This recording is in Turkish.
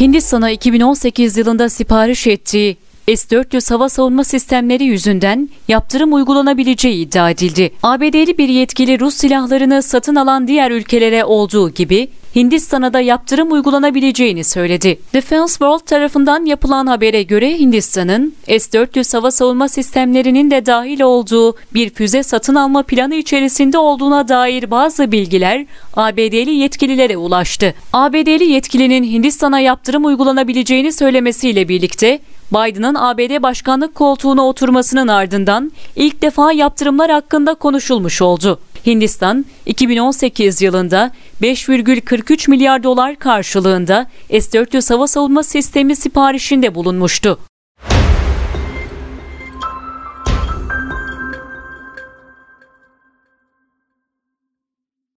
Hindistan'a 2018 yılında sipariş ettiği S-400 hava savunma sistemleri yüzünden yaptırım uygulanabileceği iddia edildi. ABD'li bir yetkili Rus silahlarını satın alan diğer ülkelere olduğu gibi Hindistan'a da yaptırım uygulanabileceğini söyledi. Defense World tarafından yapılan habere göre Hindistan'ın S-400 hava savunma sistemlerinin de dahil olduğu bir füze satın alma planı içerisinde olduğuna dair bazı bilgiler ABD'li yetkililere ulaştı. ABD'li yetkilinin Hindistan'a yaptırım uygulanabileceğini söylemesiyle birlikte Biden'ın ABD başkanlık koltuğuna oturmasının ardından ilk defa yaptırımlar hakkında konuşulmuş oldu. Hindistan 2018 yılında 5,43 milyar dolar karşılığında S-400 hava savunma sistemi siparişinde bulunmuştu.